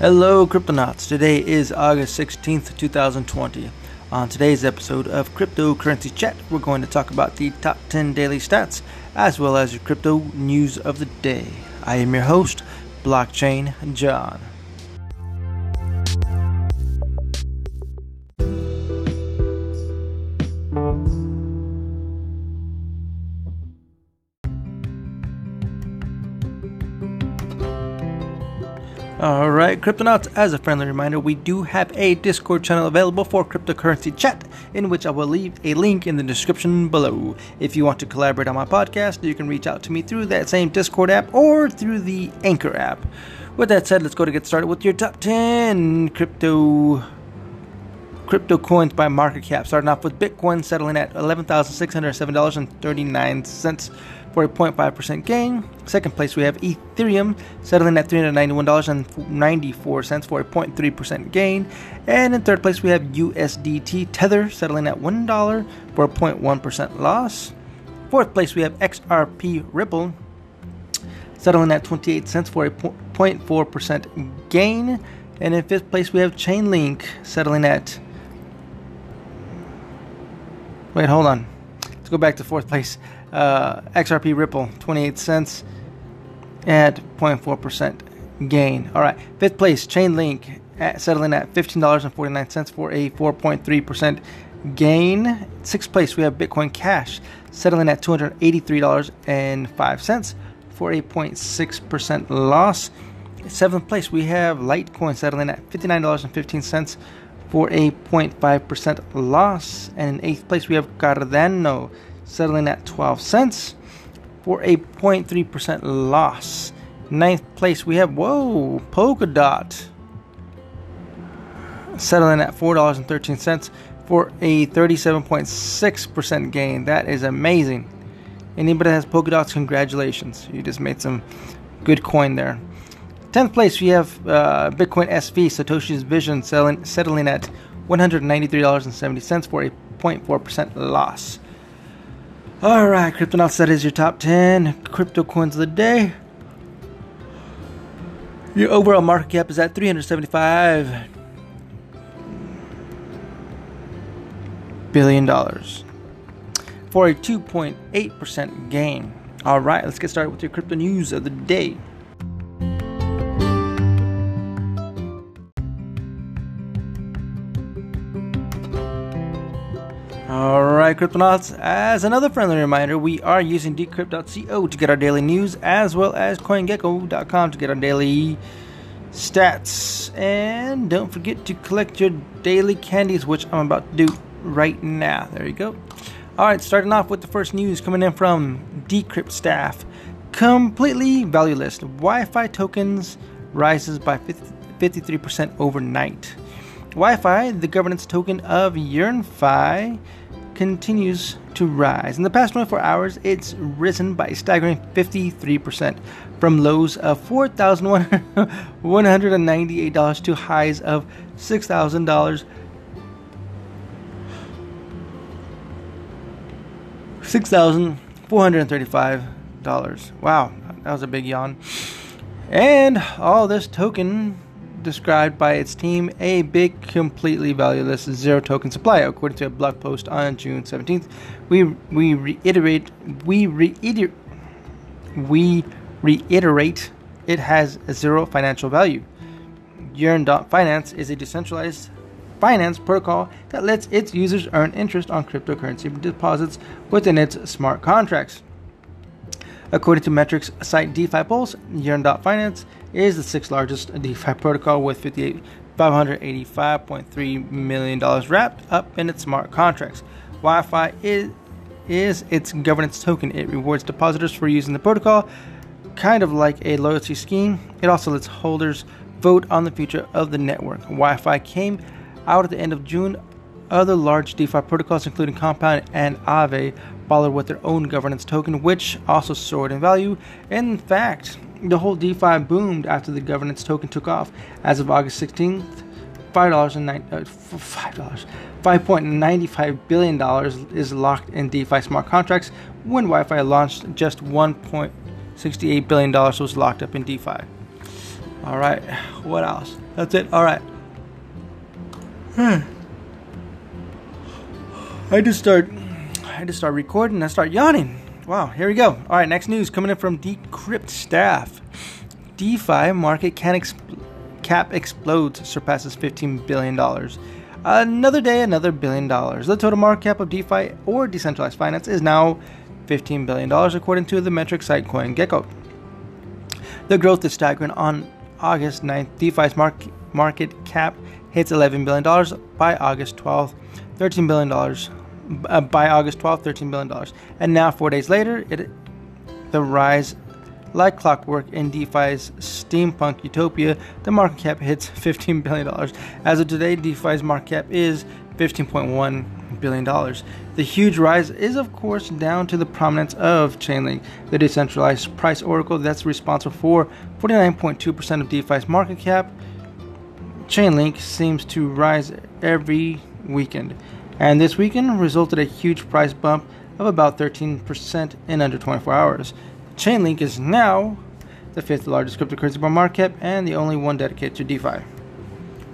Hello, Cryptonauts. Today is August 16th, 2020. On today's episode of Cryptocurrency Chat, we're going to talk about the top 10 daily stats as well as your crypto news of the day. I am your host, Blockchain John. Alright, Cryptonauts, as a friendly reminder, we do have a Discord channel available for cryptocurrency chat, in which I will leave a link in the description below. If you want to collaborate on my podcast, you can reach out to me through that same Discord app or through the Anchor app. With that said, let's go to get started with your top 10 crypto crypto coins by market cap. Starting off with Bitcoin settling at $11,607.39 for a 0.5% gain. Second place, we have Ethereum settling at $391.94 for a 0.3% gain. And in third place, we have USDT Tether settling at $1 for a 0.1% loss. Fourth place, we have XRP Ripple settling at 28 cents for a 0.4% gain. And in fifth place, we have Chainlink settling at. Wait, hold on. Let's go back to fourth place. Uh, XRP Ripple, 28 cents at 0.4% gain. All right, fifth place, Chainlink at, settling at $15.49 for a 4.3% gain. Sixth place, we have Bitcoin Cash settling at $283.05 for a 0.6% loss. Seventh place, we have Litecoin settling at $59.15 for a 0.5% loss. And in eighth place, we have Cardano settling at 12 cents for a 0.3% loss. Ninth place, we have, whoa, Polkadot settling at $4.13 for a 37.6% gain. That is amazing. Anybody that has Polkadots, congratulations. You just made some good coin there. 10th place, we have uh, Bitcoin SV, Satoshi's Vision, selling, settling at $193.70 for a 0.4% loss. All right, Cryptonauts, that is your top 10 crypto coins of the day. Your overall market cap is at 375 billion dollars for a 2.8% gain. All right, let's get started with your crypto news of the day. Alright, Cryptonauts, as another friendly reminder, we are using decrypt.co to get our daily news as well as CoinGecko.com to get our daily stats. And don't forget to collect your daily candies, which I'm about to do right now. There you go. Alright, starting off with the first news coming in from Decrypt staff. Completely valueless. YFI tokens rises by 50, 53% overnight. YFI, the governance token of YearnFi, continues to rise. In the past 24 hours, it's risen by a staggering 53% from lows of $4,198 to highs of $6,000. $6,435. Wow, that was a big yawn. And all this token described by its team a big, completely valueless zero token supply. According to a blog post on June 17th, we we reiterate we reiterate we reiterate it has zero financial value. Yearn.finance is a decentralized finance protocol that lets its users earn interest on cryptocurrency deposits within its smart contracts. According to metrics site DeFi Pulse, Yearn.finance is the sixth largest DeFi protocol with 58, $585.3 million wrapped up in its smart contracts. YFI is, is its governance token. It rewards depositors for using the protocol, kind of like a loyalty scheme. It also lets holders vote on the future of the network. YFI came out at the end of June. Other large DeFi protocols, including Compound and Aave, followed with their own governance token, which also soared in value. In fact, the whole DeFi boomed after the governance token took off. As of August 16th, five dollars and uh, five dollars, five point ninety five billion dollars is locked in DeFi smart contracts. When YFI launched, just one point sixty eight billion dollars was locked up in DeFi. All right. What else? That's it. All right. Hmm. I just start. I just start recording. I start yawning. Wow. Here we go. All right. Next news coming in from Decrypt staff. DeFi market can cap explodes, surpasses 15 billion dollars. Another day, another billion dollars. The total market cap of DeFi or decentralized finance is now $15 billion, according to the metric site CoinGecko. The growth is staggering. On August 9th, DeFi's market, market cap hits $11 billion. By August 12th, $13 billion. Uh, by August 12th, $13 billion. And now, four days later, it, the rise like clockwork in DeFi's steampunk utopia, the market cap hits $15 billion. As of today, DeFi's market cap is $15.1 billion. The huge rise is, of course, down to the prominence of Chainlink, the decentralized price oracle that's responsible for 49.2% of DeFi's market cap. Chainlink seems to rise every weekend, and this weekend resulted a huge price bump of about 13% in under 24 hours. Chainlink is now the fifth largest cryptocurrency by market cap and the only one dedicated to DeFi.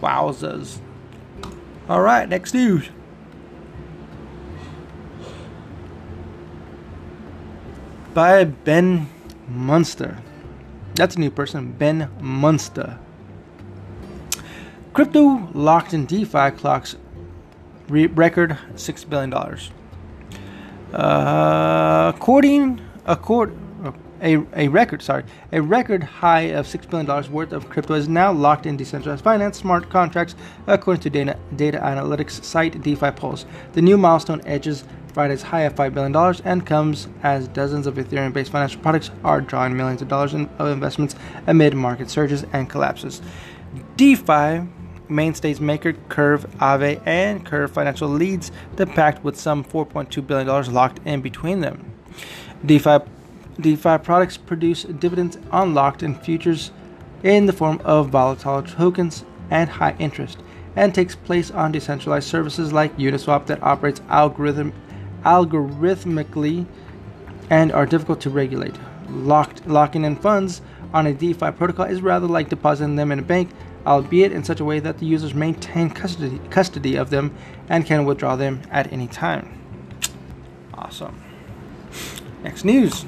Wowzers. Alright, next news. By Ben Munster. That's a new person, Ben Munster. Crypto locked in DeFi clocks re- record $6 billion. Uh, according, accord, a, a record, sorry, a record high of $6 billion worth of crypto is now locked in decentralized finance smart contracts, according to data, data analytics site DeFi Pulse. The new milestone edges Friday's high of $5 billion and comes as dozens of Ethereum based financial products are drawing millions of dollars in, of investments amid market surges and collapses. DeFi mainstays Maker, Curve, Aave, and Curve Financial leads the pact with some $4.2 billion locked in between them. DeFi DeFi products produce dividends unlocked in futures in the form of volatile tokens and high interest, and takes place on decentralized services like Uniswap that operates algorithm, algorithmically and are difficult to regulate. Locked, locking in funds on a DeFi protocol is rather like depositing them in a bank, albeit in such a way that the users maintain custody, custody of them and can withdraw them at any time. Awesome. Next news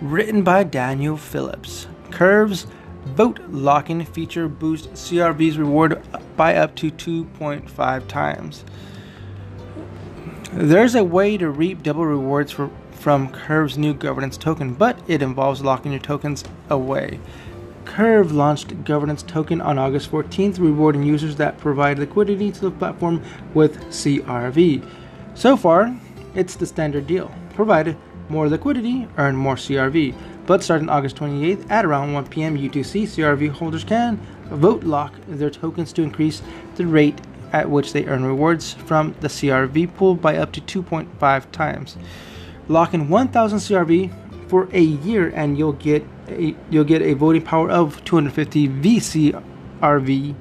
written by Daniel Phillips. Curve's vote locking feature boosts CRV's reward by up to 2.5 times. There's a way to reap double rewards for, from Curve's new governance token, but it involves locking your tokens away. Curve launched Governance Token on August 14th, rewarding users that provide liquidity to the platform with CRV. So far, it's the standard deal, provided more liquidity, earn more CRV. But starting August 28th at around 1 p.m. UTC, CRV holders can vote lock their tokens to increase the rate at which they earn rewards from the CRV pool by up to 2.5 times. Lock in 1,000 CRV for a year, and you'll get a, you'll get a voting power of 250 VCRV.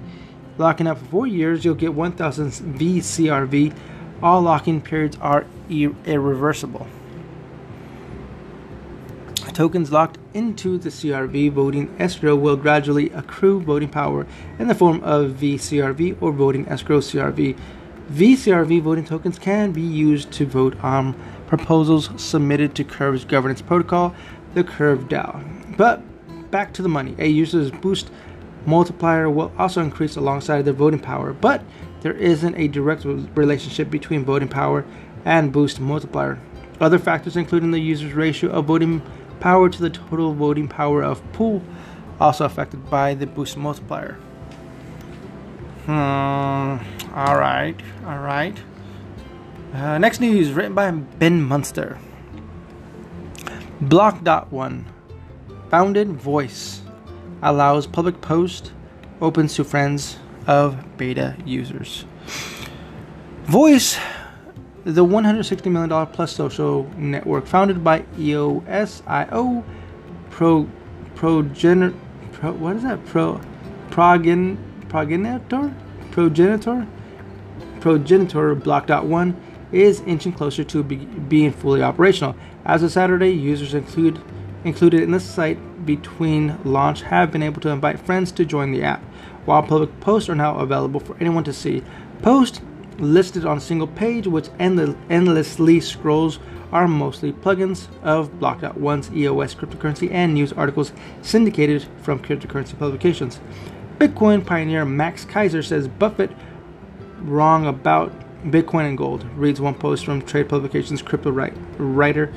Locking up for four years, you'll get 1,000 VCRV. All locking periods are irreversible tokens locked into the CRV voting escrow will gradually accrue voting power in the form of VCRV or voting escrow CRV. VCRV voting tokens can be used to vote on proposals submitted to Curve's governance protocol, the Curve DAO. But back to the money. A user's boost multiplier will also increase alongside their voting power, but there isn't a direct relationship between voting power and boost multiplier. Other factors, including the user's ratio of voting power to the total voting power of pool, also affected by the boost multiplier. Hmm. All right. All right. Uh, next news written by Ben Munster. Block.one. Founded Voice allows public post opens to friends of beta users. Voice the $160 million plus social network founded by EOSIO Pro Progener Pro what is that? Pro Progen Progenitor? Progenitor? Progenitor Block.one is inching closer to be, being fully operational. As of Saturday, users include included in the site between launch have been able to invite friends to join the app, while public posts are now available for anyone to see. Posts listed on a single page, which endlessly scrolls, are mostly plugins of Block.one's EOS cryptocurrency and news articles syndicated from cryptocurrency publications. Bitcoin pioneer Max Keiser says Buffett wrong about Bitcoin and gold, reads one post from trade publications crypto writer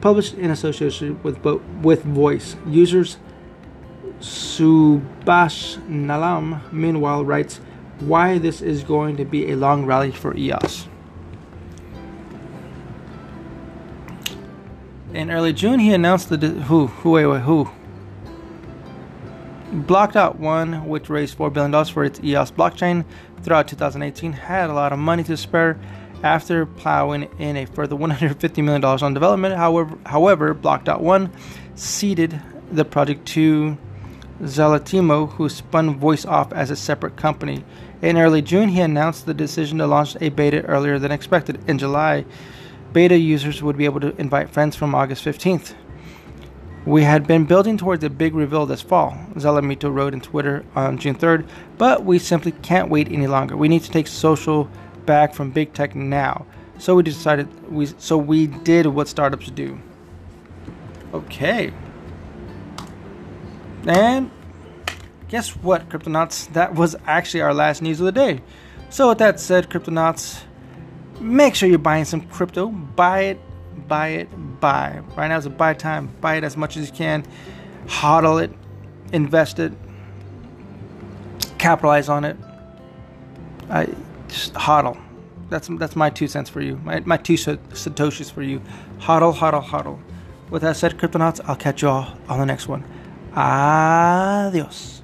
published in association with with Voice. Users Subash Nalam meanwhile writes why this is going to be a long rally for EOS. In early June, he announced the who who wait, wait who Block.one, which raised four billion dollars for its EOS blockchain throughout 2018, had a lot of money to spare after plowing in a further 150 million dollars on development. However, however, Block.one ceded the project to Zalotimo, who spun Voice off as a separate company. In early June, he announced the decision to launch a beta earlier than expected. In July, beta users would be able to invite friends from August 15th. We had been building towards a big reveal this fall, Zalamito wrote in Twitter on June 3rd, but we simply can't wait any longer. We need to take social back from big tech now. So we decided we so we did what startups do. Okay. And guess what, Cryptonauts? That was actually our last news of the day. So, with that said, Cryptonauts, make sure you're buying some crypto. Buy it, buy it, buy. Right now is a buy time. Buy it as much as you can. Hodl it, invest it, capitalize on it. I just hodl. That's that's my two cents for you. My, my two satoshis for you. Hodl, hodl, hodl. With that said, Cryptonauts, I'll catch you all on the next one. Adios.